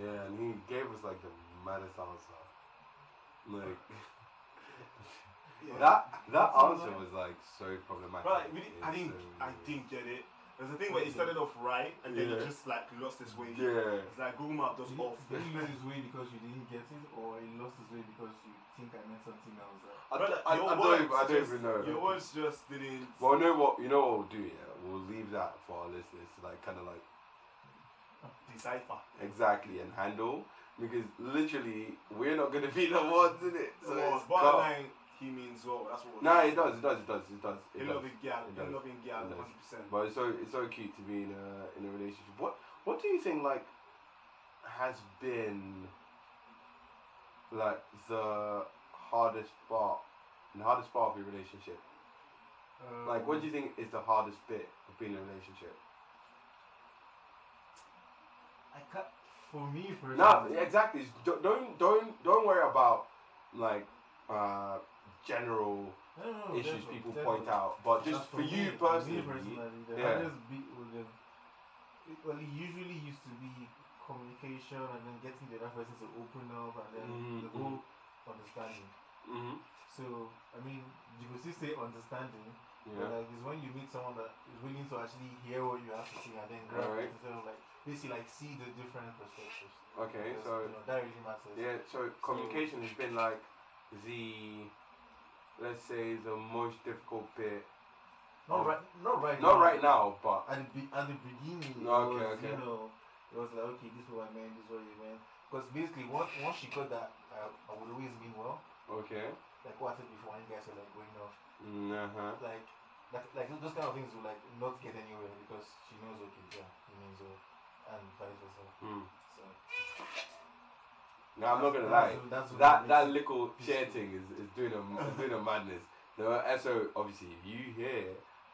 Yeah, and he gave us like the maddest answer. Like Yeah. that that answer was like so problematic. But we didn't, I didn't, so I didn't get it. There's a thing where it started off right and then Yeah. it just like lost its way. Yeah. It's like Google Map does Did off. did he lose his way because you didn't get it, or he lost his way because you think I meant something else? I, Brother, I, I don't, even- I don't just- even know. Your words just didn't. Well, know what? You know what we'll do? Yeah, we'll leave that for our listeners to like kind of like decipher. exactly and handle because literally we're not gonna be the ones in it. So So, it's bottom line, he means well. That's what. No, it does, it does, it does, it does. It He does. loving gal, he loving gal, hundred percent. But it's so it's so cute to be in a in a relationship. What what do you think like has been like the hardest part the hardest part of your relationship? Um, like what do you think is the hardest bit of being in a relationship? I. For me personally, No, exactly. Don't don't don't worry about like uh general No, no, no, issues people definitely. point out, but just for me- you me personally, personally, the yeah. hardest bit with them, it, well, it usually used to be communication and then getting the other person to open up and then Mhm, the whole understanding. hmm So, I mean, you could still say understanding, but yeah, like it's when you meet someone that is willing to actually hear what you have to say and then grab Alright. it instead of like basically like see the different perspectives. okay, Because, so you know, that really matters. Yeah, so communication has been like the, let's say, the most difficult bit. Not right, not right Not now. right now, but At the, at the beginning, it Okay, was, okay. you know, it was like, okay, this is what I meant, this is what you meant. Because basically, once, once she got that, I, I would always mean well. okay. Like what I said before, when you guys were like going off. Uh huh. Like, like, like those kind of things will like not get anywhere because she knows, okay, yeah, he means well. And vice versa. Hmm. So, Now I'm not gonna lie. that's That that little chair thing is, is doing a is doing a madness. No, so obviously if you hear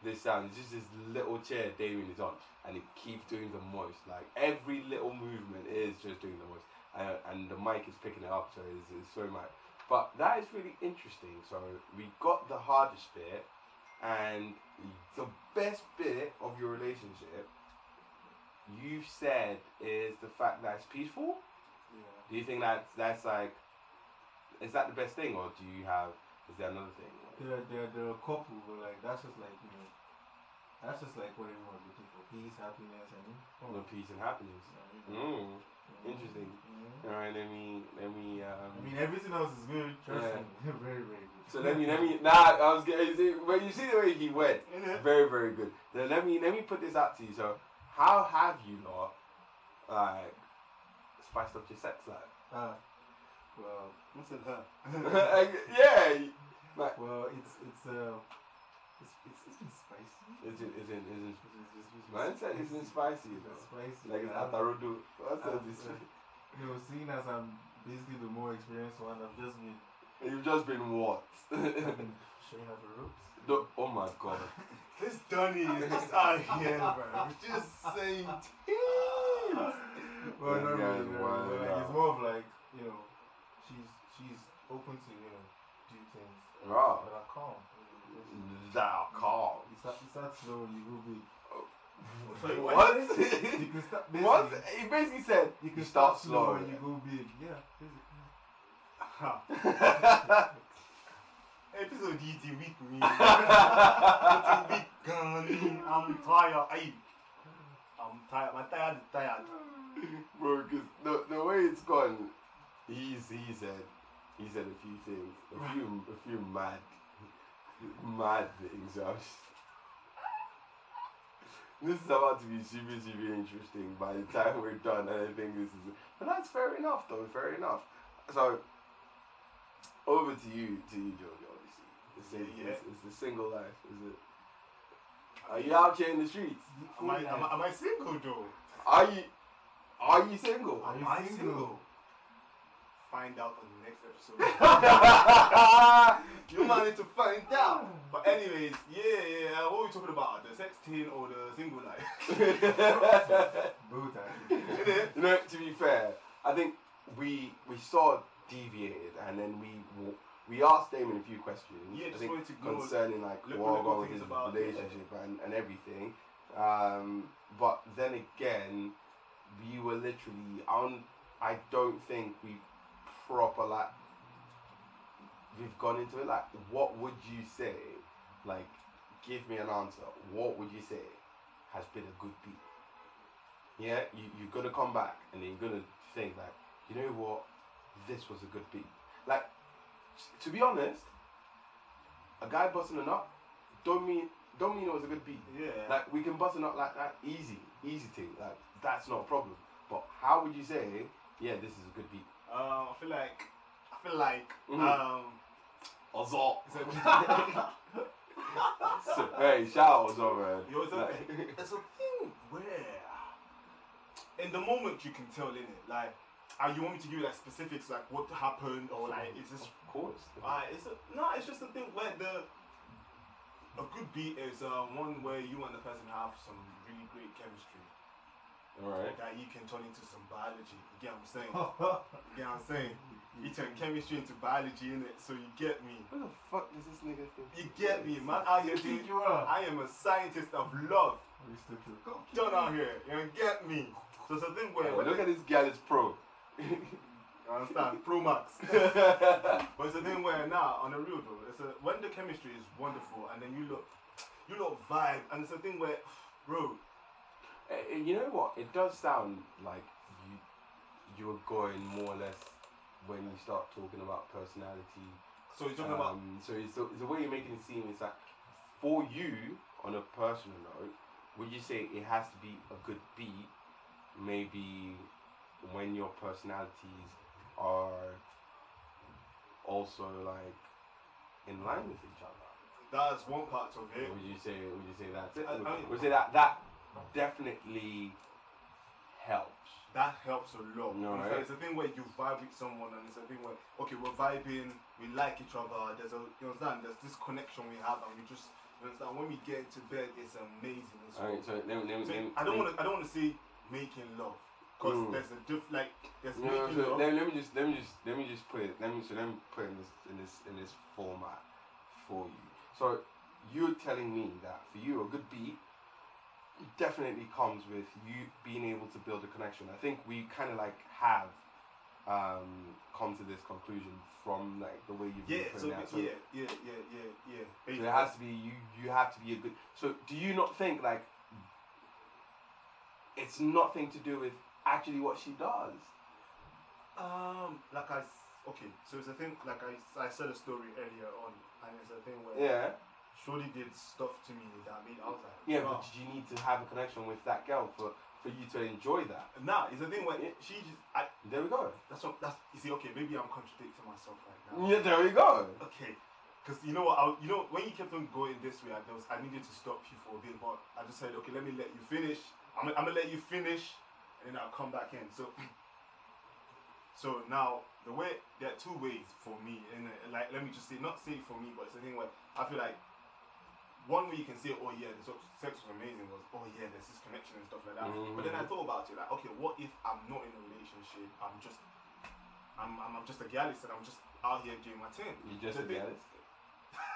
this sound, it's just this little chair Damian is on, and it keeps doing the most. Like every little movement is just doing the most, and, and the mic is picking it up, so it's, it's so much. But that is really interesting. So we got the hardest bit, and the best bit of your relationship. You've said is the fact that it's peaceful. yeah. Do you think that's that's like is that the best thing or do you have is there another thing? There, there, there are a couple, but like, that's just like, you know, that's just like what everyone's looking for peace, happiness, and. No peace and happiness. Yeah, you know. Mm. Interesting. Mhm. Alright, let me let me I um mean, everything else is good. Trust Yeah. me, very, very good. so let me let me nah I was getting when you see the way he went. Very, very good. Then let me let me put this out to you. So how have you lot like spiced up your sex life? Ah, well, What's in her? yeah. Like well, it's it's uh, it's it's, it's been spicy. is it is it is it man said it's been spicy you it's spicy. Like it's I've- atarodo. What says I've, this? uh, You know, seeing as I'm basically the more experienced one, I've just been, You've just been what? Showing out the ropes. The- oh my god. This Donny is just out here, bro. He's just saying things. Well, not really, no, wild but like, it's more of like you know, she's she's open to you know do things, Right. but I calm. Thou calm. You start, you start slow, and you go big. Oh. Wait, What? You can start. what? He basically said You can you start, start slow slow. and you go big. Yeah. basically. Ha. Episode DT week me. DT week gun. I'm tired. Ay. I'm tired. My tired is tired. Bro, because the, the way it's gone, he's, he said, he said a few things, a few, a few mad, mad things. I was- This is about to be super, super interesting by the time we're done, and I think this is. But that's fair enough, though. Fair enough. So, over to you, to you, Jojo. Obviously, it's, Yeah, it's, it's the single life, is it? Are you out here in the streets? Am I, am, I, am I single though? Are you? Are you single? Are you Am I single? find out on the next episode. you might need to find out. But anyways, yeah, yeah. What are we talking about? The sexting or the single life? Both actually. You know, to be fair, I think we we sort of deviated, and then we we asked Damon a few questions. Yeah, I just think wanted to concerning like little- what about things his about- relationship and, and everything. Um, but then again, we were literally on. I don't think we proper like we've gone into it. Like, what would you say? Like, give me an answer. What would you say has been a good beat? Yeah, you you're gonna come back and then you're gonna think like, you know what, this was a good beat. Like, to be honest, a guy busting a nut don't mean don't mean it was a good beat. Yeah. Like we can bust a nut like that easy, easy thing. Like that's not a problem. But how would you say, yeah, this is a good beat? Um, I feel like I feel like Mhm. um. Azor. it's So, hey, shout out Azor, man. Yo, it's a, Like- it's a thing where in the moment you can tell in it like uh, you want me to give you like specifics like what happened or like is this Of course. uh, it's a, no it's just a thing where the a good beat is uh, one where you and the person have some really great chemistry Alright. that you can turn into some biology you get what I'm saying you get what I'm saying you turn chemistry into biology in it so you get me What the fuck does this nigga think? you get me man out here doing. I am a scientist of love done out here you get me so it's a thing where look at this gal is pro. You understand? Pro Max. but it's a thing where now, on the real though, it's a when the chemistry is wonderful and then you look, you look vibe, and it's a thing where, bro, Eh, eh, you know what? It does sound like you you were going more or less when you start talking about personality. so you're talking about Um, so it's the, it's the way you're making it seem is that for you, on a personal note, would you say it has to be a good beat? Maybe when your personalities are also like in line with each other. that's one part of it. Would you say? Would you say that's it? I- I mean- would you say that that definitely helps? That helps a lot. No, right? It's a thing where you vibe with someone, and it's a thing where okay, we're vibing, we like each other. There's a you understand? There's this connection we have, and we just you understand. When we get into bed, it's amazing. As well. Alright, so let let So let me, I don't want to. I don't want to say making love, because Mm. there's a diff like there's No, making so love. let, let me just let me just let me just put it let me so let me put it in this in this in this format for you. So you're telling me that for you a good beat definitely comes with you being able to build a connection. I think we kind of like have um, come to this conclusion from like the way you've Yeah, been so, putting that. So, yeah, yeah, yeah, yeah, yeah. so it has to be you. You have to be a good. So do you not think like it's nothing to do with actually what she does? Um, like I okay, so it's a thing. Like I, I said a story earlier on, and it's a thing where Yeah. Shorty did stuff to me that made I was like, Yeah, wow. but you need to have a connection with that girl for, for you to enjoy that. Nah, it's a thing where it, she just, I. There we go. That's what. That's you see. Okay, maybe I'm contradicting myself right now. Yeah, there we go. Okay, because you know what? I, you know when you kept on going this way, I, was, I needed to stop you for a bit, but I just said, okay, let me let you finish. I'm, I'm gonna let you finish, and I'll come back in. So, so now the way there are two ways for me, and like let me just say, not say for me, but it's a thing where I feel like one way you can say, oh yeah, the sex- was amazing, was oh yeah, there's this connection and stuff like that. But then I Mhm. thought about it, like okay, what if I'm not in a relationship? I'm just, I'm, I'm, I'm just a gallist and I'm just out here doing my thing. You just a The thing- realist.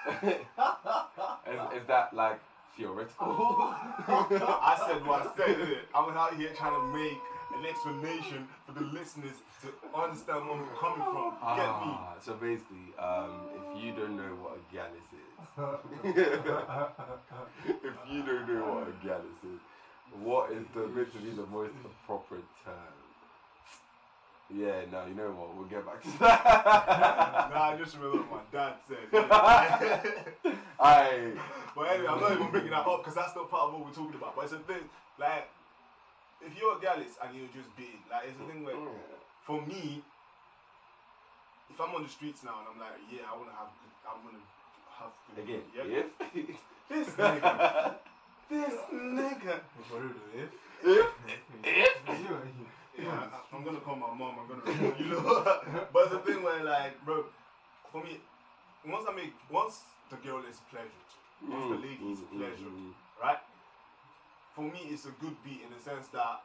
is, is that like theoretical? I said what I said. I was out here trying to make an explanation for the listeners to understand where I'm coming from. Get me? Ah, so basically, um, if you don't know what a gallus is, if you don't know what a gallus is, what is the meant to be the most appropriate term? Yeah, no, you know what? We'll get back to that. Nah, I just remember what my dad said. innit? I but anyway, I'm not even bringing that up because that's not part of what we're talking about. But it's a thing, like, if you're a gallus and you're just big, like, it's a thing where, mm. for me, if I'm on the streets now and I'm like, yeah, I want to have, good, I want to have good again, yeah, if This nigga. this nigga. For real though, if if if if you- Yeah, I, I'm gonna call my mom. I'm gonna, you know. but the thing where, like, bro, for me, once I make, once the girl is pleasured, once the Mm, lady is mm, mm, pleasured, mm. right? For me, it's a good beat in the sense that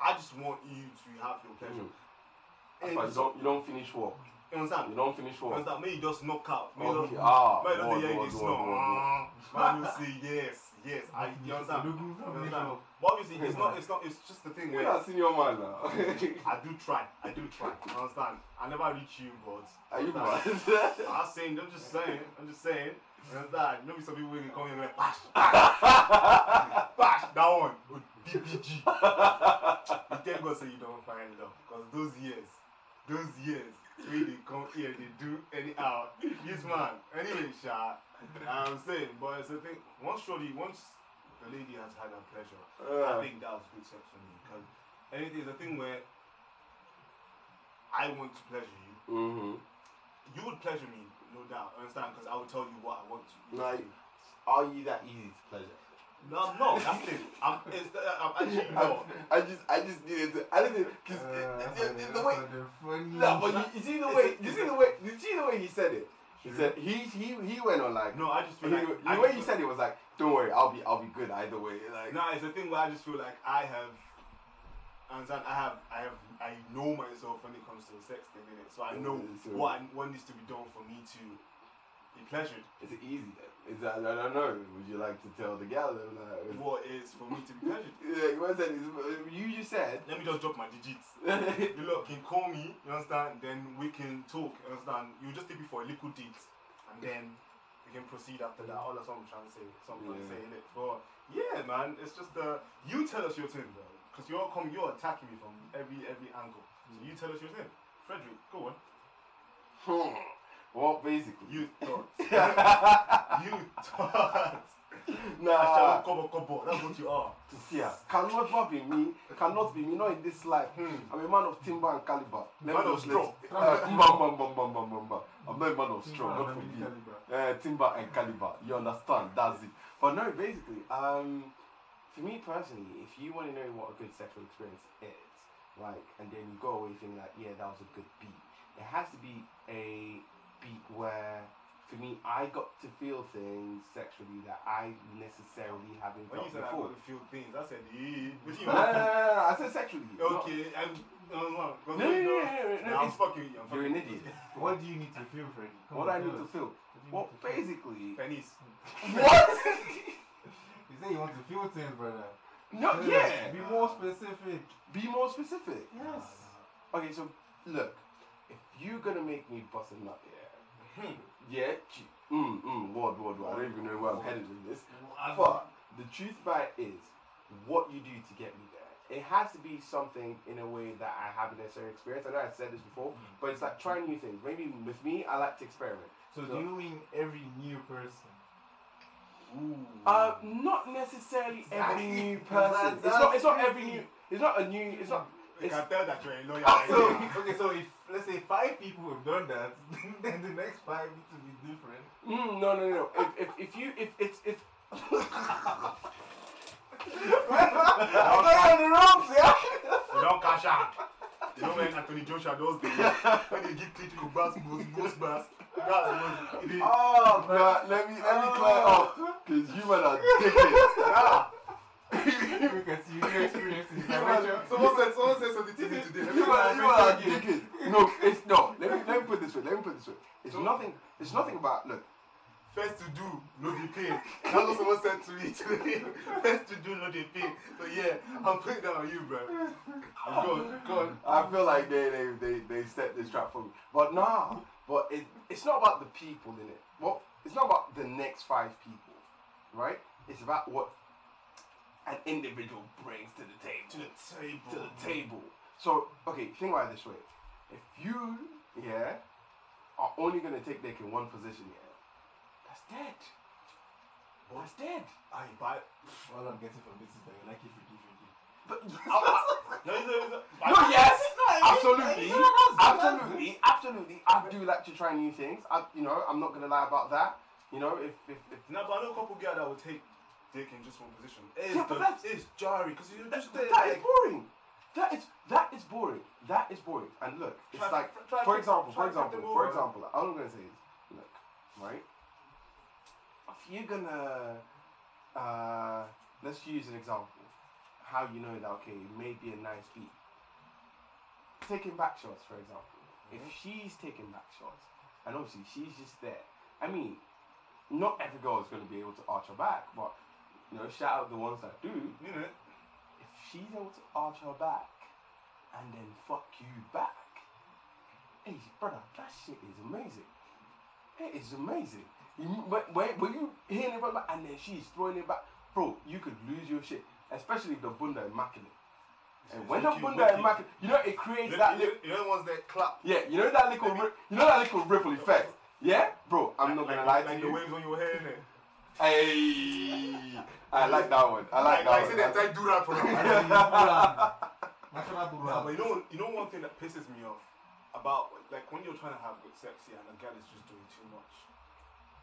I just want you to have your pleasure. Mm. And But you don't, you don't finish work. you understand? You don't finish You work. understand? May you just knock out. May Okay. you just, Ah, may you just yeah, word, word, word. Man, you say yes, yes. I, you understand? You understand? But obviously, it's not. It's not. It's just the thing You're where not senior man now. I do try. I do try. You understand? I never reach you, but Are you mad? I'm saying. I'm just saying. I'm just saying. You understand? Maybe some people will come in and like bash, bash that one oh, with BBG. you can't go say you don't find love because those years, those years, when they come here, they do anyhow. This man. Anyway, Sha, I'm saying, but it's a thing. Once surely, once the lady has had her pleasure, I Uh, think that was good sex for me because anything is a thing where I want to pleasure you. mhm. You would pleasure me, no doubt. Understand? Because I would tell you what I want to. Like- Are you that easy to pleasure? no, I'm not. It. I'm, it's, I'm actually not. I, I just, I just needed to. I didn't, cause Uh, it, it, it, the way. funny. No, but you, you see the way, you see the way, you see the way he said it. He he, he, he went on like. No, I just He, feel like I the way just he said it was like, "Don't worry, I'll be, I'll be good either way." Like, No, it's a thing where I just feel like I have. Understand? I have, I have, I know myself when it comes to the sex thing in it, so I know mm, So- what I, what needs to be done for me to be pleasured. Is it easy then? Is that, I don't know. Would you like to tell the gal? Like, What is for me to be pleasured? yeah, what I said is, you just said. Let me just drop my digits. you look, can call me, you understand? Then we can talk, you understand? You just take me for a little date, and then we can proceed after that. All that's what I'm trying to say. Something I'm trying to Yeah. say it. But yeah, man, it's just uh, you tell us your thing, bro. Because you're come, you're attacking me from every every angle. So you tell us your thing, Fredrick. Go on. Hmm. Well, basically. You thought. you thought. Nah. Kobo kobo. That's what you are. Yeah, cannot not be me. Cannot be me. Not in this life. Hmm. I'm a man of timber and caliber. Let Man of straw. Uh, bam, bam, bam, bam, bam, bam, bam. I'm not a man of straw. Not for me. Uh, timber and caliber. You understand? That's it. But no, basically, um, for me personally, if you want to know what a good sexual experience is, like, and then you go away thinking like, yeah, that was a good beat. It has to be a beat where, for me, I got to feel things sexually that I necessarily haven't When you felt said I before. got to feel things, I said, eh. What you No, no, no, no, no, I said sexually. not- Okay, I'm. No, no, No, no, no, no, no, no, I'm fucking you. I'm You're fucking an idiot. What do you need to feel, Freddy? Come What on, I need to feel. What Well, need to feel? basically. Pennies. What? You say you want to feel things, brother. no, Tell yeah. Be more specific. Be more specific. Yes. Okay, so look, if you're gonna make me bust a nut, yeah, Hmm. Yeah, gee, mm, mm, word, word, word. I don't even know where I'm headed with this. But the truth about it is, what you do to get me there. It has to be something in a way that I haven't necessarily experienced. I know I've said this before, but it's like trying new things. Maybe with me, I like to experiment. So, So- do you mean every new person? Ooh. Uh, not necessarily every new person. That's- It's not. It's not every new. It's not a new. It's not. I can tell that you're a lawyer. So, right okay, so if let's say five people have done that, then the next five need to be different. Mm, no, no, no. If if if you if it's if. I got on the ropes, yeah. You don't cash out. You know when Anthony Joshua does the when they give Klitschko bass, most most bass. That's what it is. Oh God! Let me let me clear up, cause you man are dickheads. Yeah. we can see your experiences. You man, Someone said someone said something to me today. you man, you are dickheads. No, it's no. Let me let me put this way. Let me put this way. It's So- nothing. It's nothing about look. First to do, no they pay. That's what someone said to me today. First to do, no they pay. So yeah, I'm putting that on you, bro. Go on, go on. I feel like they they they, they set this trap for me. But nah. But it it's not about the people in it. Well, it's not about the next five people, right? It's about what an individual brings to the table. To the table. to the table. So, okay, think about it this way. If you, yeah, are only gonna take dick in one position, yeah, that's dead. That's dead. I buy. All I'm getting from this is that you like it freaky freaky. But No, no, no. No, yes, absolutely, absolutely, absolutely. I do like to try new things. I, you know, I'm not gonna lie about that. You know, if if, if No, but I know a couple girls that will take dick in just one position. It's, Yeah, but the, that's- it's jarring because you're just there that is boring. That is that is boring. That is boring. And look, it's Try- like try- for try- example, for to flip example, for example, all I'm gonna say is, look, right? If you're gonna, uh, let's use an example, how you know that okay, it may be a nice beat. Taking back shots, for example. If she's taking back shots, and obviously she's just there. I mean, not every girl is gonna be able to arch her back, but you know, shout out the ones that do You know, if she's able to arch her back and then fuck you back, hey brother, that shit is amazing. It is amazing. You, when, when, when you hitting it from back and then she's throwing it back, bro, you could lose your shit. Especially if the bunda immaculate. And when the bunda immaculate, you know it creates you, that little, you know the ones that clap. yeah, you know that little, you know that little ripple effect. Yeah, bro, I'm not gonna lie like to the you. waves on your hair? Hey, I like that one. I like, like, that say one. that I do that for I them. don't National Duran. but you know, you know one thing that pisses me off about like when you're trying to have good sex, yeah, and the girl is just doing too much.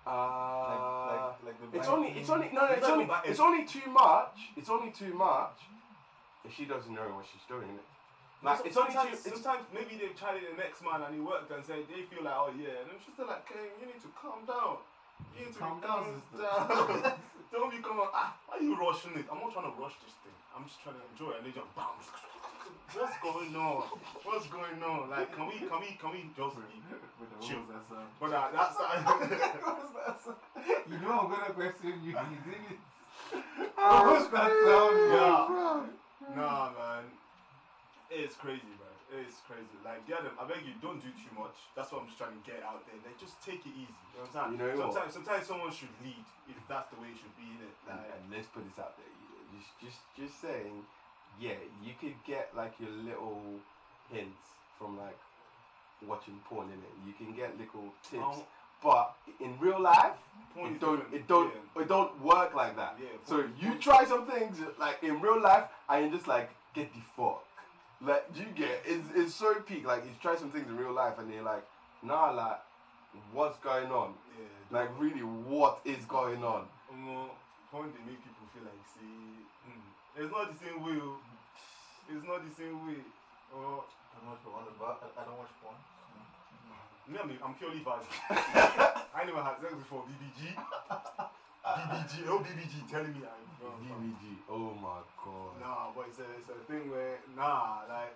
Uh, like, like, like the It's only, it's only, no, no, it's It's only, not- it's only too much. It's only too much if she doesn't know what she's doing. Innit? Like, So- it's only too, sometimes, it's, sometimes maybe they've tried it the next man and he worked and said they feel like oh yeah, and I'm just like, okay, you need to calm down. You need to Calm down, down. sister. Don't be coming. Ah, why are you rushing it? I'm not trying to rush this thing. I'm just trying to enjoy it. And they just bam. What's going on? What's going on? Like, can we, can we, can we just be? With Chill. that sound. But uh, that's that? You know I'm gonna question you. You did it. Oh, What's that sound? Yeah. Nah, man. It's crazy, man. It's crazy. Like, get them. I beg you, don't do too much. That's what I'm just trying to get out there. Like, just take it easy. You know what I'm You saying? know what? sometimes, sometimes someone should lead if that's the way it should be in it. and, Like, and let's put this out there. Just, just, just saying. Yeah, you could get like your little hints from like watching porn in it. You can get little tips, Um, but in real life, point it is don't, it don't, Yeah. it don't work like that. Yeah, So you try some things like in real life, and you just like get the fuck. Like do you get it's it's so peak. Like you try some things in real life, and you're like, nah, like what's going on? Yeah. Like really, what is going on? Um, point they make people feel like, see, mm, it's not the same way. oh. It's not the same way. Uh, I don't watch porn. I don't watch porn. me, I'm, I'm purely vibes. I never had sex before. BBG. BBG. No BBG telling me I'm. DVG. Oh my god. Nah, but it's a, it's a thing where, nah, like,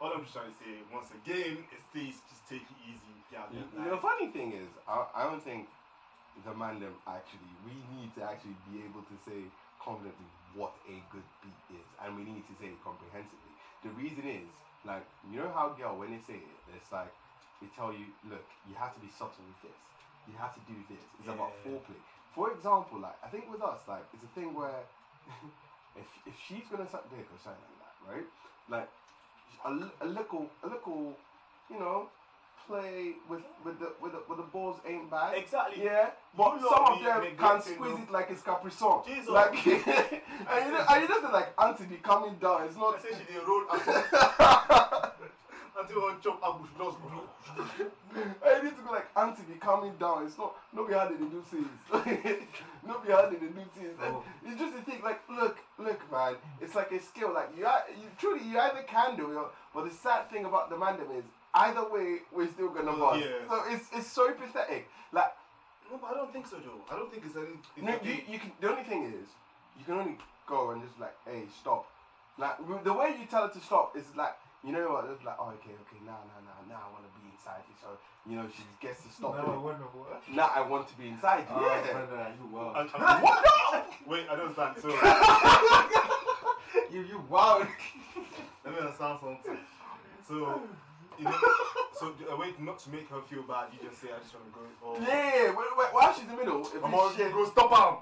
all I'm just trying to say, once again, is please just take it easy. Yeah, You, like, the funny thing is, I, I don't think the man them actually. We need to actually be able to say confidently what a good beat is, and we need to say it comprehensively. The reason is, like, you know how girl when they say it, it's like they tell you, look, you have to be subtle with this. You have to do this. It's about Yeah. foreplay. For example, like I think with us, like it's a thing where if if she's gonna suck dick or something like that, right? Like a, a little a little, you know, play with with the with the, with the balls ain't bad. Exactly. Yeah, but You some of them can squeeze it like it's Capri Sun. Jesus. Like, and you know, and you just like auntie be coming down. It's I not. say she did roll until, until one chop just I need to go like auntie be coming down. It's not no be how they do things. no be how they do things. Oh. It's just a thing like look, look man, it's like a skill. Like you, are- you truly you either can do it, but the sad thing about the mandem is either way we're still gonna bust. yeah. So it's it's so pathetic. Like No, but I don't think so, Joe. I don't think it's any. It's no, you, you can. The only thing is, you can only go and just like, hey, stop. Like the way you tell it to stop is like, you know what? It's like, oh, okay, okay, now, now, now, now I want to be inside you. So you know, she gets to stop. Now I it. wonder what. Now I want to be inside you. Oh, yeah. brother, you wow. And- and- What? Wait, I don't understand. So you you wow. let me understand something. So you know, so uh, a way not to make her feel bad, you just say, I just want to go. Oh, Yeah. Wait, wait, while she's in the middle, if I'm it's on, shit, go stop him.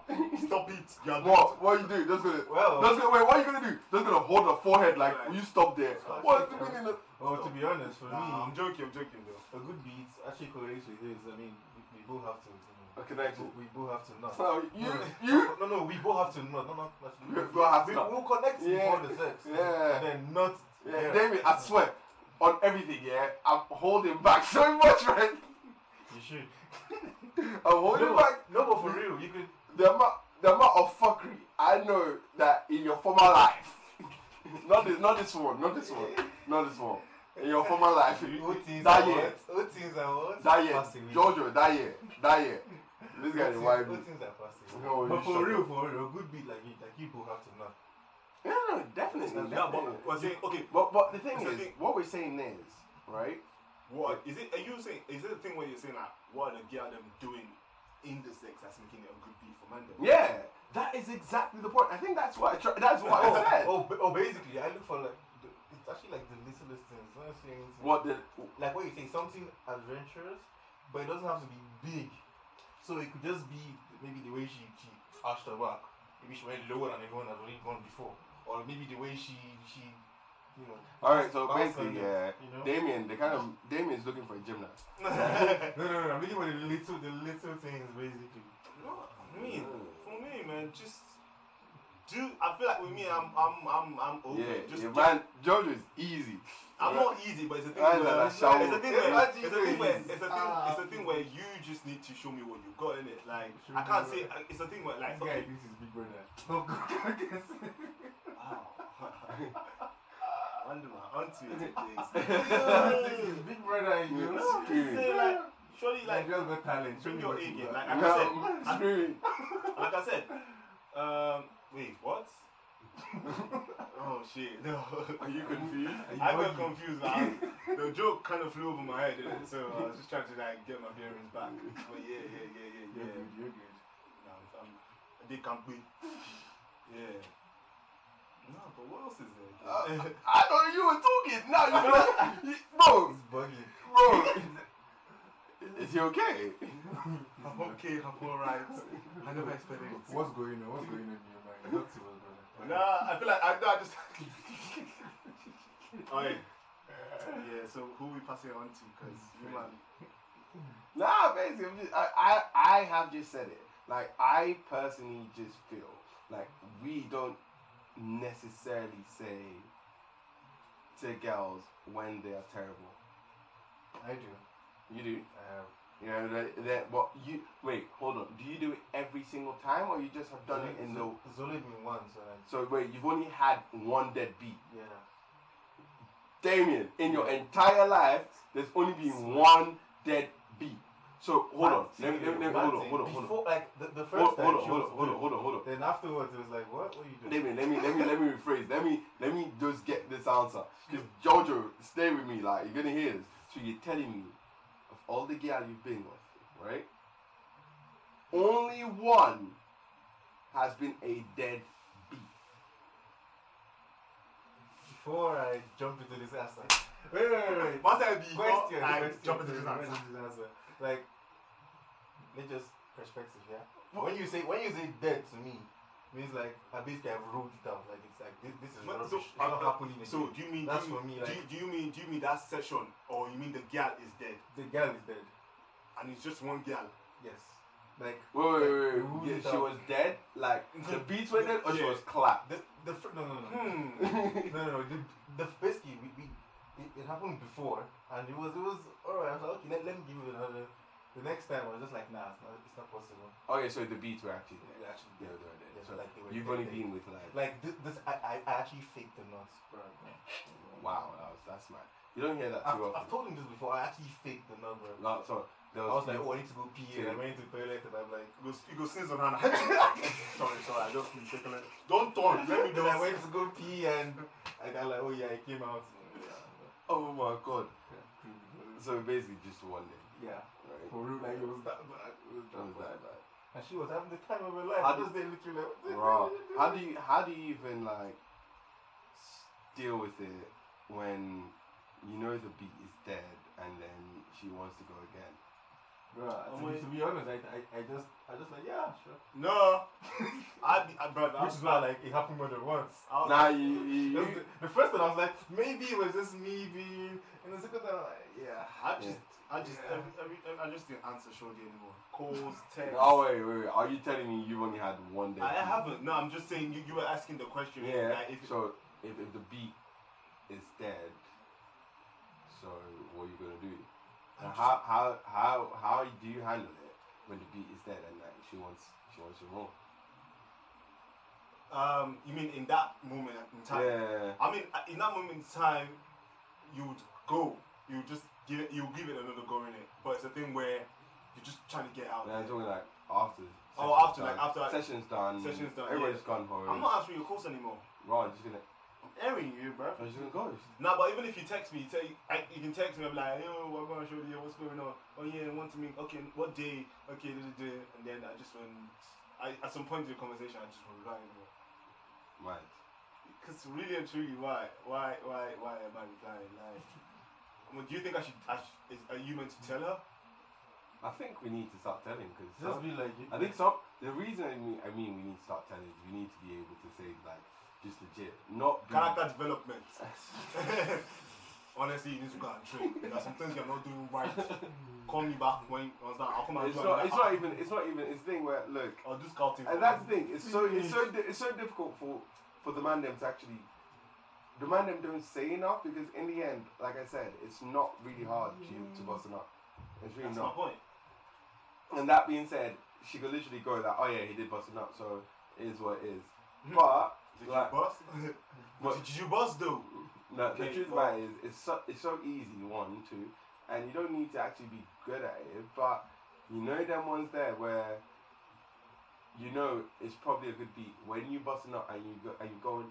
Stop it. You're what? What you do? Just gonna. Well, Just gonna wait. What are you gonna do? Just gonna hold her forehead like, Right. will you stop there? Stop. What's the meaning of? well, to be honest, for Nah, I'm joking. I'm joking though. a good beat actually correlates with this. I mean, we, we both have to. You know, A connection. We, we both have to not. So you, No, you. No, no, we both have to not. No, no, actually, We both have we, to not. We'll connect Yeah. before the sex. Yeah. And then not. Yeah, David, I swear, on everything, yeah, I'm holding back so much, right? You should. I'm holding No, back no, but for real, you could. the amount, the amount of fuckery I know that in your former life, not this, not this one, not this one, not this one. In your former life, things that are year, what? Things are what? that year, Jojo, that year, that year. This guy is wild. Old things are passing. No, but for real, for real, good beat like you, like you both have to know. Yeah, no, definitely. Yeah, definitely. but we're saying okay. But but the thing the is, thing- what we're saying is, right? What is it? Are you saying? Is it the thing where you're saying like what are the girl them doing in the sex that's making it a good beat for them? Yeah, that is exactly the point. I think that's what I try, that's what I oh, said. Oh, oh, basically, I look for like the, it's actually like the littlest things. Anything. What the? Like what you say, something adventurous, but it doesn't have to be big. So it could just be maybe the way she she arched her back. Maybe she went lower than everyone had already gone before, or maybe the way she she you know. All right, so basically, on yeah, You know? Damian, the kind of Damian's looking for a gymnast. no, no, no, no. I'm looking for the little, the little things, basically. No, I mean, for me, man, just do. I feel like with me, I'm, I'm, I'm, I'm over. Yeah, just yeah, man, Jojo is easy. I'm not easy, but it's a thing. Where, like a shower. it's a thing where, Imagine it's a thing where, this. it's a thing, Ah. it's a thing where you just need to show me what you got in it. Like Show I can't me say. It's a thing where, like, This guy okay. thinks he's big brother. Under my auntie is big brother, you know. No, say like, surely Like, girls got talent. Show me your A game. Like, like I said, like I said. Um, wait, what? oh shit, no. Are you confused? I got confused. Like, the joke kind of flew over my head, didn't it? so I was just trying to like get my bearings back. But yeah, yeah, yeah, yeah, You're yeah. good, you're good. No, I'm, I did can't be. Yeah. No, but what else is there? Uh, I thought you were talking. Now you know, bro, It's buggy. bro. Is he okay? I'm okay. I'm alright. I never expected it. What's going on? What's going on in your mind? Let's see what's going on. Nah, I feel like I, no, I just. Alright. Yeah. So who we passing on to? Cause you man. Nah, basically, I'm just, I, I, I have just said it. Like, I personally just feel like we don't necessarily say to girls when they are terrible. I do. You do. I have. You know that, that what you wait, hold on. Do you do it every single time or you just have done it in the It's only been once, so so wait, you've only had one dead beat. yeah. Damian, in your entire life, there's only been one dead beat. So hold on. Let me, let me, let me hold on, hold on, hold on. Before, like, the, the first Hold, time hold on, hold on, hold on, hold on, hold on. Then afterwards, it was like, what? What are you doing? Damian, let me let me let me rephrase. Let me let me just get this answer. Because Jojo, stay with me, like you're gonna hear this. So you're telling me of all the girls you've been with, right? Only one has been a dead beat. Before I jump into this answer. Wait, wait, wait, wait. Once I be Question, I question, jump into this answer. This answer. Like, let's just perspective, yeah. When you say when you say dead to me, means like I basically have ruled it out. Like it's like this, this is But rubbish. so, it's not uh, happening. So do you mean That's do you, for me, do, you, do you mean do you mean that session or you mean the girl is dead the girl is dead. and it's just one girl? Yes. Like Wait, wait, wait, wait. Yeah, she was dead. Like the beats were dead, or she was clapped. the the fir- no no no no Hmm. no no. The, the basically we, we it, it happened before and it was it was alright. I was like okay let, let me give it another. The next time I was just like nah it's not it's not possible. okay, so the beats were actually dead. were actually Yeah, they were dead. Yeah, So like they were you've only been with like. Like this, this I, I actually faked the nuts, bro. Wow, that was that's mad. You don't hear that I've, too I've told him this before. I actually faked the number. No, so there I was, was like, oh, I need to go pee. And I went to the toilet and I'm like, You go, you go sneeze on her. sorry, sorry, I just been taking it. Don't turn. Let me I went to go pee and I got like, oh yeah, I came out. oh my god. So basically, just one day, Yeah, right? for real, like it was that bad. It was That was that that bad. bad. And she was having the time of her life. How does did literally like, Bro, how do you how do you even like deal with it when you know the beat is dead and then she wants to go again? Bro, to, be, to be honest, I, I, I just, I just like, yeah, sure. No. I, I, bro, Which is why like it happened more than once. I Nah, like, you, you, the, the first one I was like, maybe it was just me being, and the second time I'm like, yeah. I just, I just, every, every, I just didn't answer Shorty anymore. Calls, texts. oh wait, wait, wait. Are you telling me you've only had one day? I haven't. No, I'm just saying you, you were asking the question. Yeah. Like, if, so if, if the beat is dead, so what are you gonna do? How how how how do you handle it when the beat is dead and like she wants she wants you more? Um, you mean in that moment in time? Yeah. I mean, uh, in that moment in time, you would go. You would just give it. You give it another go in it. But it's a thing where you're just trying to get out. And I'm talking like after. Oh, after, like, done. after, like- session's done. Session's done, Everyone's yeah. gone home. I'm not answering your calls anymore. Right, I'm just gonna. I'm airing you, bro. I'm just gonna. No, but even if you text me, you, tell, I, you can text me. I'm like, yo, what going on, Shorty? Yo, what's going on? Oh yeah, I want to meet. Okay, what day? Okay, da, da, da. and then I just when I at some point in the conversation, I just reply anymore. Mad. Because really and truly, why, why, why, why am I replying? Like, I mean, do you think I should? I should is, are you meant to tell her? I think we need to start telling because Just be like, I think some. The reason I mean, I mean we need to start telling is we need to be able to say like just legit, not be, Character development. Honestly, you need to go and train. There are some things you're not doing right. Call me back when understand. I'll come and It's not. It's not even. It's not even. It's the thing where look, I'll do scouting. and that's you. the thing. It's so. It's so. di- It's so difficult for for the man them to actually. The man them don't say enough because in the end, like I said, it's not really hard to to bust up. It's really That's not. my point. And that being said, she could literally go like, oh yeah, he did bust it up, so it is what it is. Mhm. But Did like, you bust? but Did you bust though? no, Okay, the truth well- about it is, it's so it's so easy one, two, and you don't need to actually be good at it. But you know them ones there where you know it's probably a good beat when you busting up and you go and you going,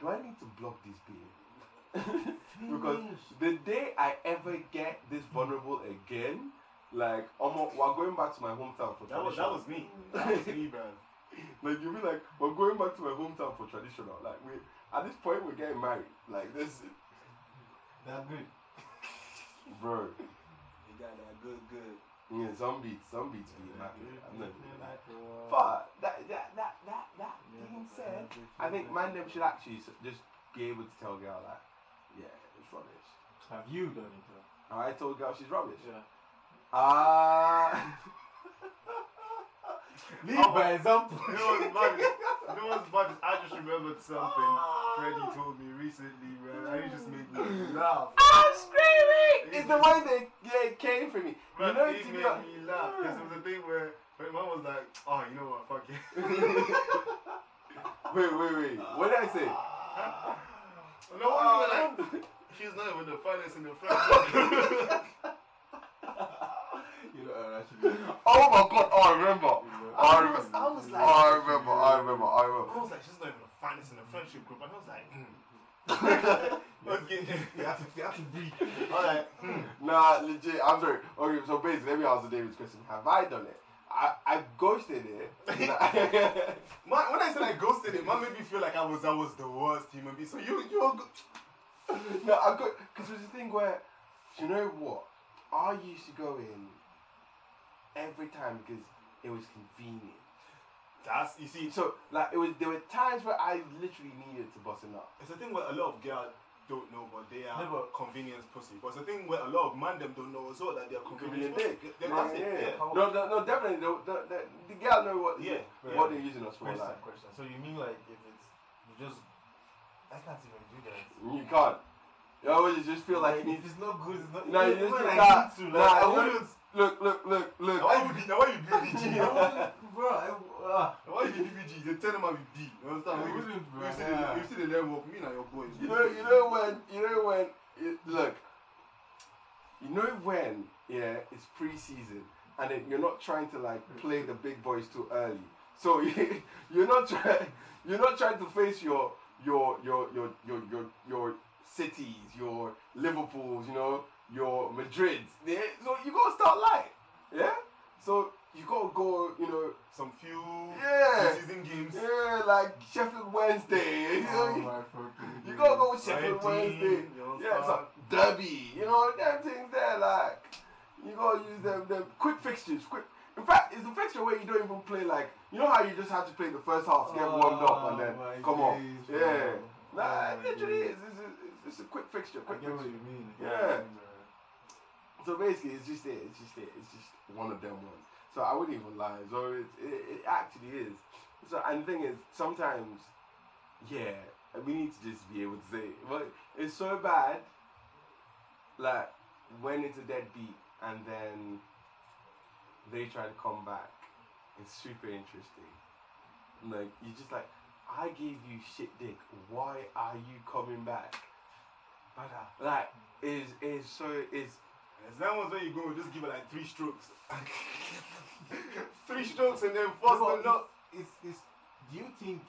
do I need to block this beat? because the day I ever get this vulnerable again, like I'm we're going back to my hometown for That was that was me. That was me, bro. Like you mean like we're going back to my hometown for traditional. Like we at this point we're getting married. Like this, They're good. bro. You got that good, good. Yeah, some beats, some beats be immaculate. I'm not gonna lie. But that that that that that being said, I think man them should actually just be able to tell girl that, yeah, it's rubbish. Have you done it? though? I told girl she's rubbish. Yeah. Ah. Lead Oh, by example. You know what's bad? You know what's bad? is I just remembered something ah. Freddie told me recently, man. And it just made me ah, laugh. I'm screaming! It's the way that yeah, came from me. Man, you know, it made like, me laugh because it was a thing where my mom was like, "Oh, you know what? Fuck it." wait, wait, wait. What did I say? no one was like, "She's not even the finest in the friend." you know, actually. Oh my god! Oh, I remember. I I remember. I was like- I remember. I remember. I I was like, "She's not even the finest in the friendship group," and I was like, "Hmm." okay. You have to, you have to breathe. I was like, "Hmm." Nah, legit. I'm sorry. Okay, so basically, let me answer David's question. Have I done it? I I ghosted it. Man, when I said I ghosted it, man made me feel like I was I was the worst human being. So you you're go- no, I got because there's a thing where, you know what? I used to go in every time because it was convenient. that's you see. So like it was there were times where I literally needed to bust it up. It's a thing where a lot of girls don't know, but they are No, but- convenience pussy. But it's a thing where a lot of man them don't know as well that they are convenience pussy. dick. Then Yeah, that's it. yeah. Yeah. No, no, no, definitely. The, the, the, the girl know what Yeah, what yeah. they're using us for. Question, Like question. So you mean like if it's you just I can't even do that. you can't. You always just feel like you if it's not good, it's not. No, you even just when nah, I need to. Like, nah, I you- wouldn't. Look, look, look, look. Now why you be now why you BBG? I Now bro. I, uh, why you be BBG? They tell them I be B. You understand? I We we see the we see the level of me and your boys. You know, you know when, you know when. It, look, you know when, yeah, it's pre-season, and then you're not trying to like play the big boys too early. So you're not trying, you're not trying to face your your your your your your your cities, your Liverpools, you know, your Madrid. Yeah? So you gotta start light, yeah. So you gotta go, you know, some few Yeah. season games. yeah, like Sheffield Wednesday. Oh you know, Oh my you gotta go with Sheffield Wednesday. you Yeah, understand? so Derby, you know, them things there, like, you gotta use them, them quick fixtures, quick. In fact, it's the fixture where you don't even play, like, you know how you just have to play the first half get oh warmed up and then Oh, come on. Yeah. Nah, Oh, it literally is. It's, it's, it's a quick fixture, I quick get what you mean. I get Yeah. what you mean, bro. So basically, it's just it. It's just it. It's just one of them ones. So I wouldn't even lie. So it, it, it actually is. So and the thing is, sometimes, yeah, we need to just be able to say it. But it's so bad, like when it's a deadbeat and then they try to come back. It's super interesting. Like you're just like, I gave you shit dick. Why are you coming back? Brother. Uh, like, is is so is As that one's when you go, just give it like three strokes. three strokes and then force But the nut. It's, it's, do you think,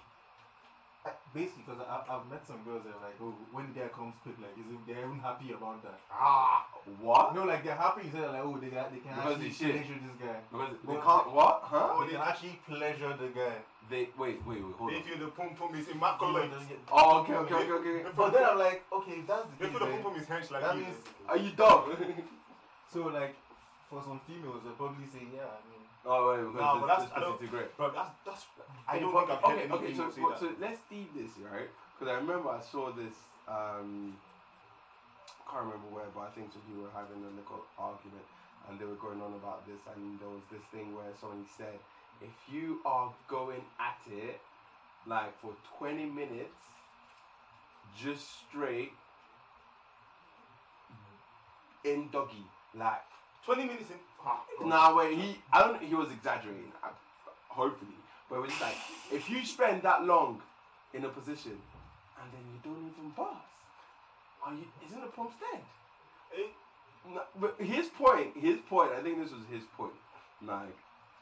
uh, basically, because I've, I've met some girls that are like, oh, when the guy comes quick, like, is it, they're even happy about that? ah what? No, like, they're happy instead of like, oh, they, got, they can Because actually shit. pleasure this guy. Because they Well, can't what? Oh, Huh? they can actually pleasure the guy. They wait wait wait hold They on. feel the pum pum is immaculate. Oh okay okay okay okay. But then I'm like, okay, if that's the They feel the pum pum is hench like that means- Are you dumb? so like, for some females, they're probably saying, yeah, I mean, oh wait because No, but that's- this I don't- great. Bro, that's that's. I don't think I've heard okay, any okay, so, female say but- that. so let's deep this, right? Because I remember I saw this, um, I can't remember where, but I think so you were having a little argument and they were going on about this, and there was this thing where somebody said, if you are going at it, like for 20 minutes, just straight, in doggy, like, Twenty minutes in. Bro. Nah, wait. He, I don't. He was exaggerating. uh, Hopefully, but it was just like if you spend that long in a position and then you don't even bust, are you? Isn't the pump dead? Eh, No, but his point. His point. I think this was his point. Like,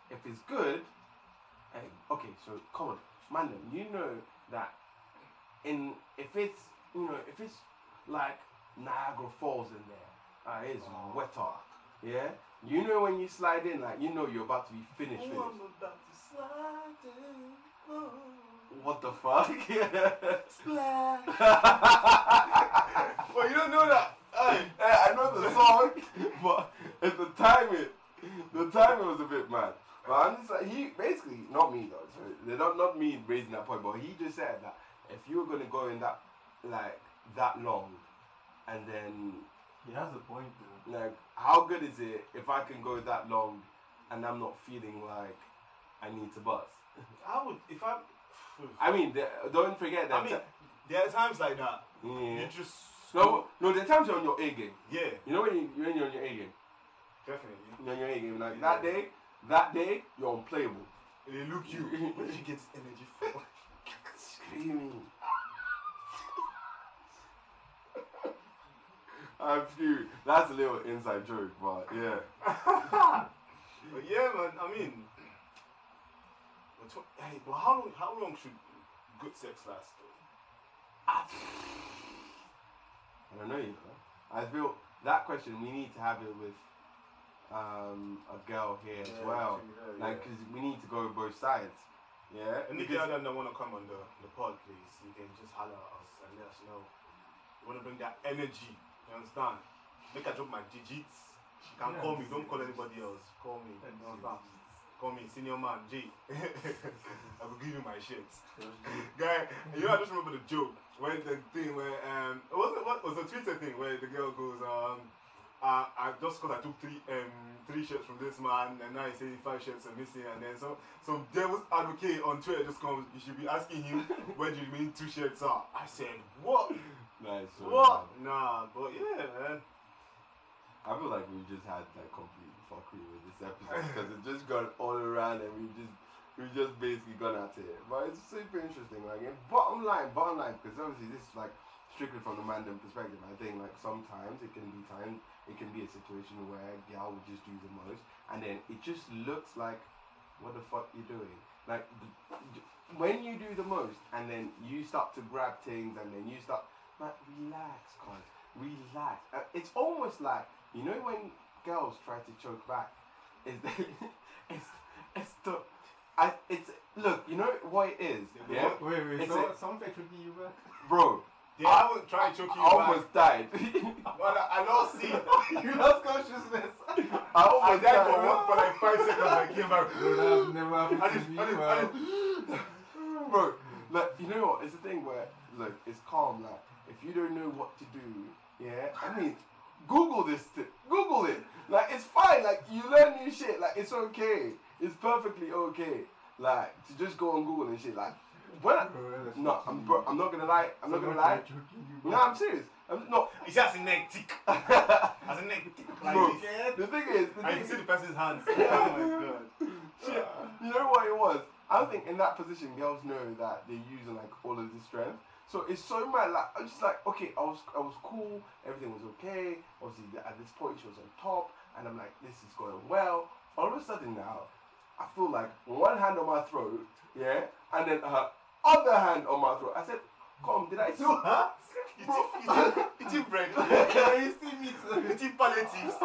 if it's good, hey, okay. So come on, man. You know that in if it's you know if it's like Niagara Falls in there, uh, it's Oh, wetter. Yeah, you know when you slide in, like you know you're about to be finished. Oh, finished. I'm about to slide in. Oh. What the fuck? Splash. Well, you don't know that. Hey. I know the song, but at the timing, the timing was a bit mad. But I'm just like he basically not me though. So they're not not me raising that point, but he just said that if you were gonna go in that like that long, and then he has a point though. like how good is it if I can go that long, and I'm not feeling like I need to bust. I would if I. I mean, the- don't forget that. I mean, there are times like that. yeah. You just. No, no, there are times you're on your A game. Yeah, You know when, you, when you're on your A game? definitely. You're on your A game. Like that day, that day, you're unplayable. And they look you. Where did you get this energy from? Screaming. I'm screaming. That's a little inside joke, but yeah. But yeah, man. I mean, but tw- hey, but how long? How long should good sex last? Though? I don't know, you know. I feel that question, we need to have it with um, a girl here as well. Like, because we need to go both sides. Yeah? Any Because- girl that want to come on the, the pod, please, you can just holler at us and let us know. You want to bring that energy, you understand? Make I drop my digits. You can Yeah, call me, don't call anybody else. Call me, you understand? Call me, senior man, G. I will give you my shit. Guy, you know, I just remember the joke when the thing where, um, it wasn't what was a Twitter thing where the girl goes, um, uh, I just because I took three um three shirts from this man and now he says five shirts are missing and then some some devil's advocate on Twitter just comes you should be asking him where the mean two shirts are. I said what? Nice. so What? bad. Nah, but yeah, man. I feel like we just had like complete fuckery with this episode because it just got all around and we just we just basically gone at it. But it's super interesting. Like, and bottom line, bottom line, because obviously this is like strictly from the random perspective. I think like sometimes it can be time, it can be a situation where gal would just do the most, and then it just looks like, what the fuck you doing? Like the, when you do the most, and then you start to grab things, and then you start like relax, guys. relax. Uh, it's almost like you know when girls try to choke back, is that it's it's the I it's look you know what it is yeah Wait, wait, It's so, a- something tricky you back? bro Yeah, I would try choking I you back. almost died But I, I lost see. you lost consciousness. I I almost died for died one for like five seconds. I came back. Bro, never happened I to just, me, I just, I just, bro like you know what it's the thing where look it's calm like if you don't know what to do yeah I mean Google this th- Google it like it's fine like you learn new shit like it's okay it's perfectly okay like to just go on Google and shit like when I, bro, no, I'm bro, I'm not gonna lie I'm not gonna lie tried choking you no. I'm serious I'm no It's said as a neck tick. bro As a neck tick. Like this. the thing is the I thing can see the person's hands. Oh my god. Shit, you know what it was? I don't think in that position girls know that they're using like all of this strength. So it's so mad. Like I'm just like, okay, I was I was cool, everything was okay. Obviously at this point she was on top, and I'm like, this is going well. All of a sudden now, I feel like one hand on my throat, yeah, and then her other hand on my throat. I said, come, did I do Two hands? Eating, eating bread. You see me too. eating palliatives.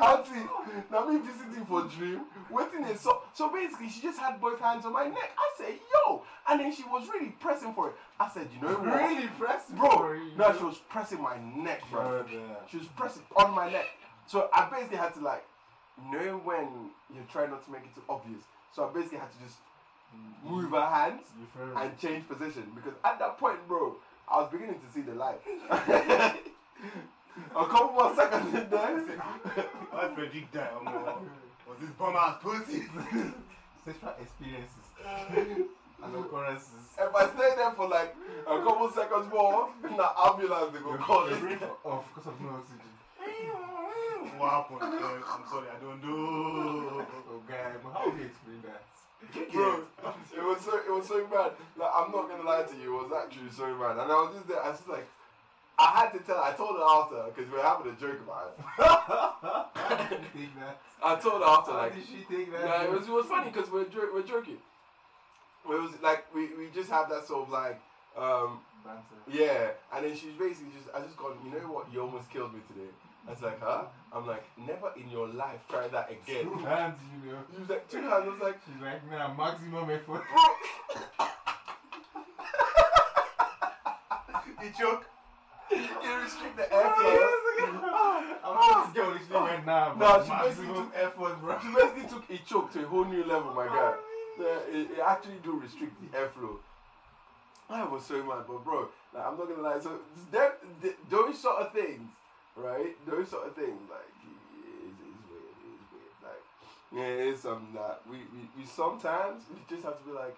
Auntie, now me visiting for dream, waiting in so so basically she just had both hands on my neck. I said, yo, and then she was really pressing for it. I said, you know what? Really pressing Bro, no, she was pressing my neck, bro. She was pressing on my neck. So I basically had to like know when you're trying not to make it too obvious. So I basically had to just move her hands and change position because at that point, bro, I was beginning to see the light. A couple more seconds in there. Why Fredrick died? Oh, no. Was this bum ass pussy? Sexual experiences and occurrences. If I stay there for like a couple seconds more, the ambulance they go call Your it. brain off oh, because of no oxygen. what happened? I'm sorry, I don't know. Oh, guy, but how would you explain that? Bro, it was so it was so bad. Like I'm not gonna lie to you, it was actually so bad. And I was just there, I was just like, I had to tell. I told her after because we were having a joke about it. How did she take that? I told her after How like, did she think that? yeah, it was it was funny because we're jo- we're joking. It was like we, we just have that sort of like um Banter. yeah, and then she's basically just I just gone. You know what? You almost killed me today. I was like, huh? I'm like, never in your life try that again. Two hands, you know. She was like, two hands. I was like, She's like, nah, maximum effort. bro. He choke. you restrict the oh, airflow. Ah. I'm not this girl literally went nah, No, she basically effort, bro. She basically took a choke to a whole new level, my guy. Yeah, it, it actually do restrict the airflow. I was so mad, but bro, like, I'm not gonna lie. So there, th- those sort of things, right? Those sort of things, like, it's, it's weird. It's weird. Like, yeah, it's something that we, we, we sometimes we just have to be like,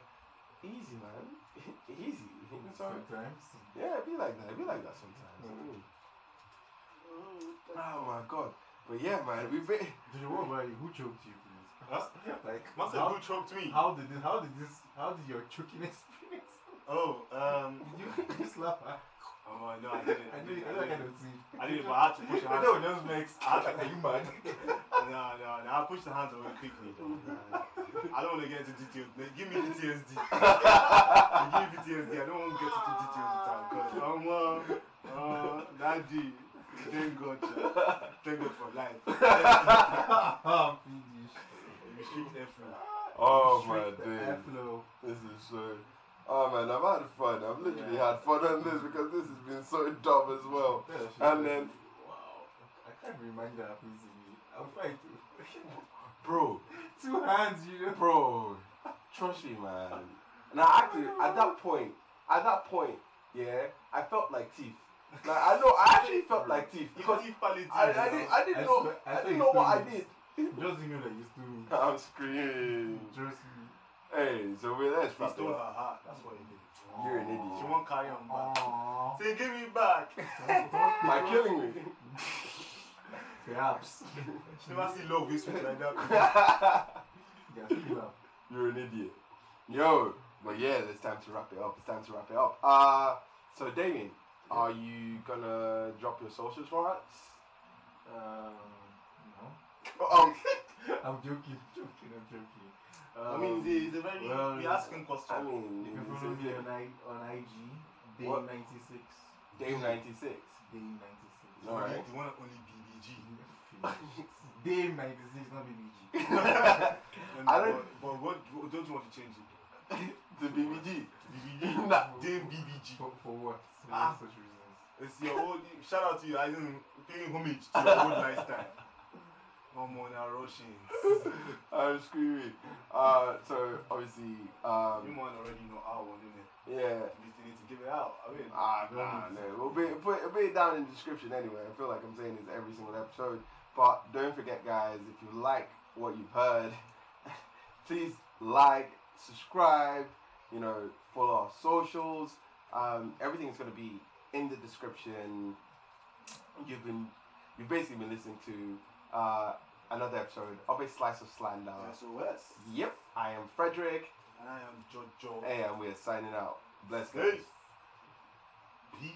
easy, man, easy. Sorry. Sometimes. Yeah, be like that. Be like that sometimes. Mm. Oh my god. But yeah, man, we been. Did you what about you? Who choked you, please? Huh? Like, Man said, how, who choked me? how did this? How did this? How did your choking experience? Oh, um. Did you just laugh? at- Oh, no, I didn't. I I didn't. I I know I didn't. kind of see. I didn't, but I had to push her I hands. know. Just makes. Are you mad? No, no, no. I pushed the hands away quickly. Though. I don't want to get into details. Give me PTSD. Give me PTSD. I don't want to get into details this time. Because, um, uh, uh, daddy, thank God. child. Thank God for life. I'm finished. Restrict everything. Oh my Restrict the days. airflow. This is so. Oh man, I've had fun. I've literally Yeah. had fun on this because this has been so dumb as well. Yeah, And then, wow, I can't remember that happens to me. I'm fine too. bro, Two hands, you know. bro, trust me, man. Now, oh actually, at that point, at that point, yeah, I felt like teeth. Like I know, I actually felt like teeth because Because if palliative. I, I didn't, I didn't I know, swear- I I didn't know what I did. Just you know that you still me. I'm screaming. Trust me. Hey, so we let's He stole her heart. That's what he did. You're an idiot. She won't carry on back. Aww. Say, give me back. By killing me. Perhaps. She never see love this week like that. Yeah. You're an idiot. Yo, but yeah, it's time to wrap it up. It's time to wrap it up. Uh, so Damian, are you gonna drop your socials for us? Um, no. Um, I'm joking, joking, I'm joking. I mean, Um, it's a very. well, we asking I mean, You can it's follow me a- on, I, on IG, What? Dame96. Dame ninety six. Dame96. All right. The one and only BBG. Dame96, not BBG. And I don't- But, but what, what don't you want to change it? The BBG. BBG. Nah. Dame BBG. For, for what? For Ah. such reasons. It's your old. Shout out to you. I didn't paying homage to your old lifestyle. No more now rushing. I'm screaming. Uh, so obviously, You might already know our one, didn't it? yeah. You still need to give it out. I mean, Ah, nah, no. We'll be, put, be down in the description anyway. I feel like I'm saying this every single episode. But don't forget, guys, if you like what you've heard, please like, subscribe, you know, follow our socials. Um, everything's going to be in the description. You've been, you've basically been listening to uh, another episode of A Slice of Slander. SOS. Yep, I am Fredrick. And I am Jojo. Hey, and we're signing out. Bless Peace. Peace.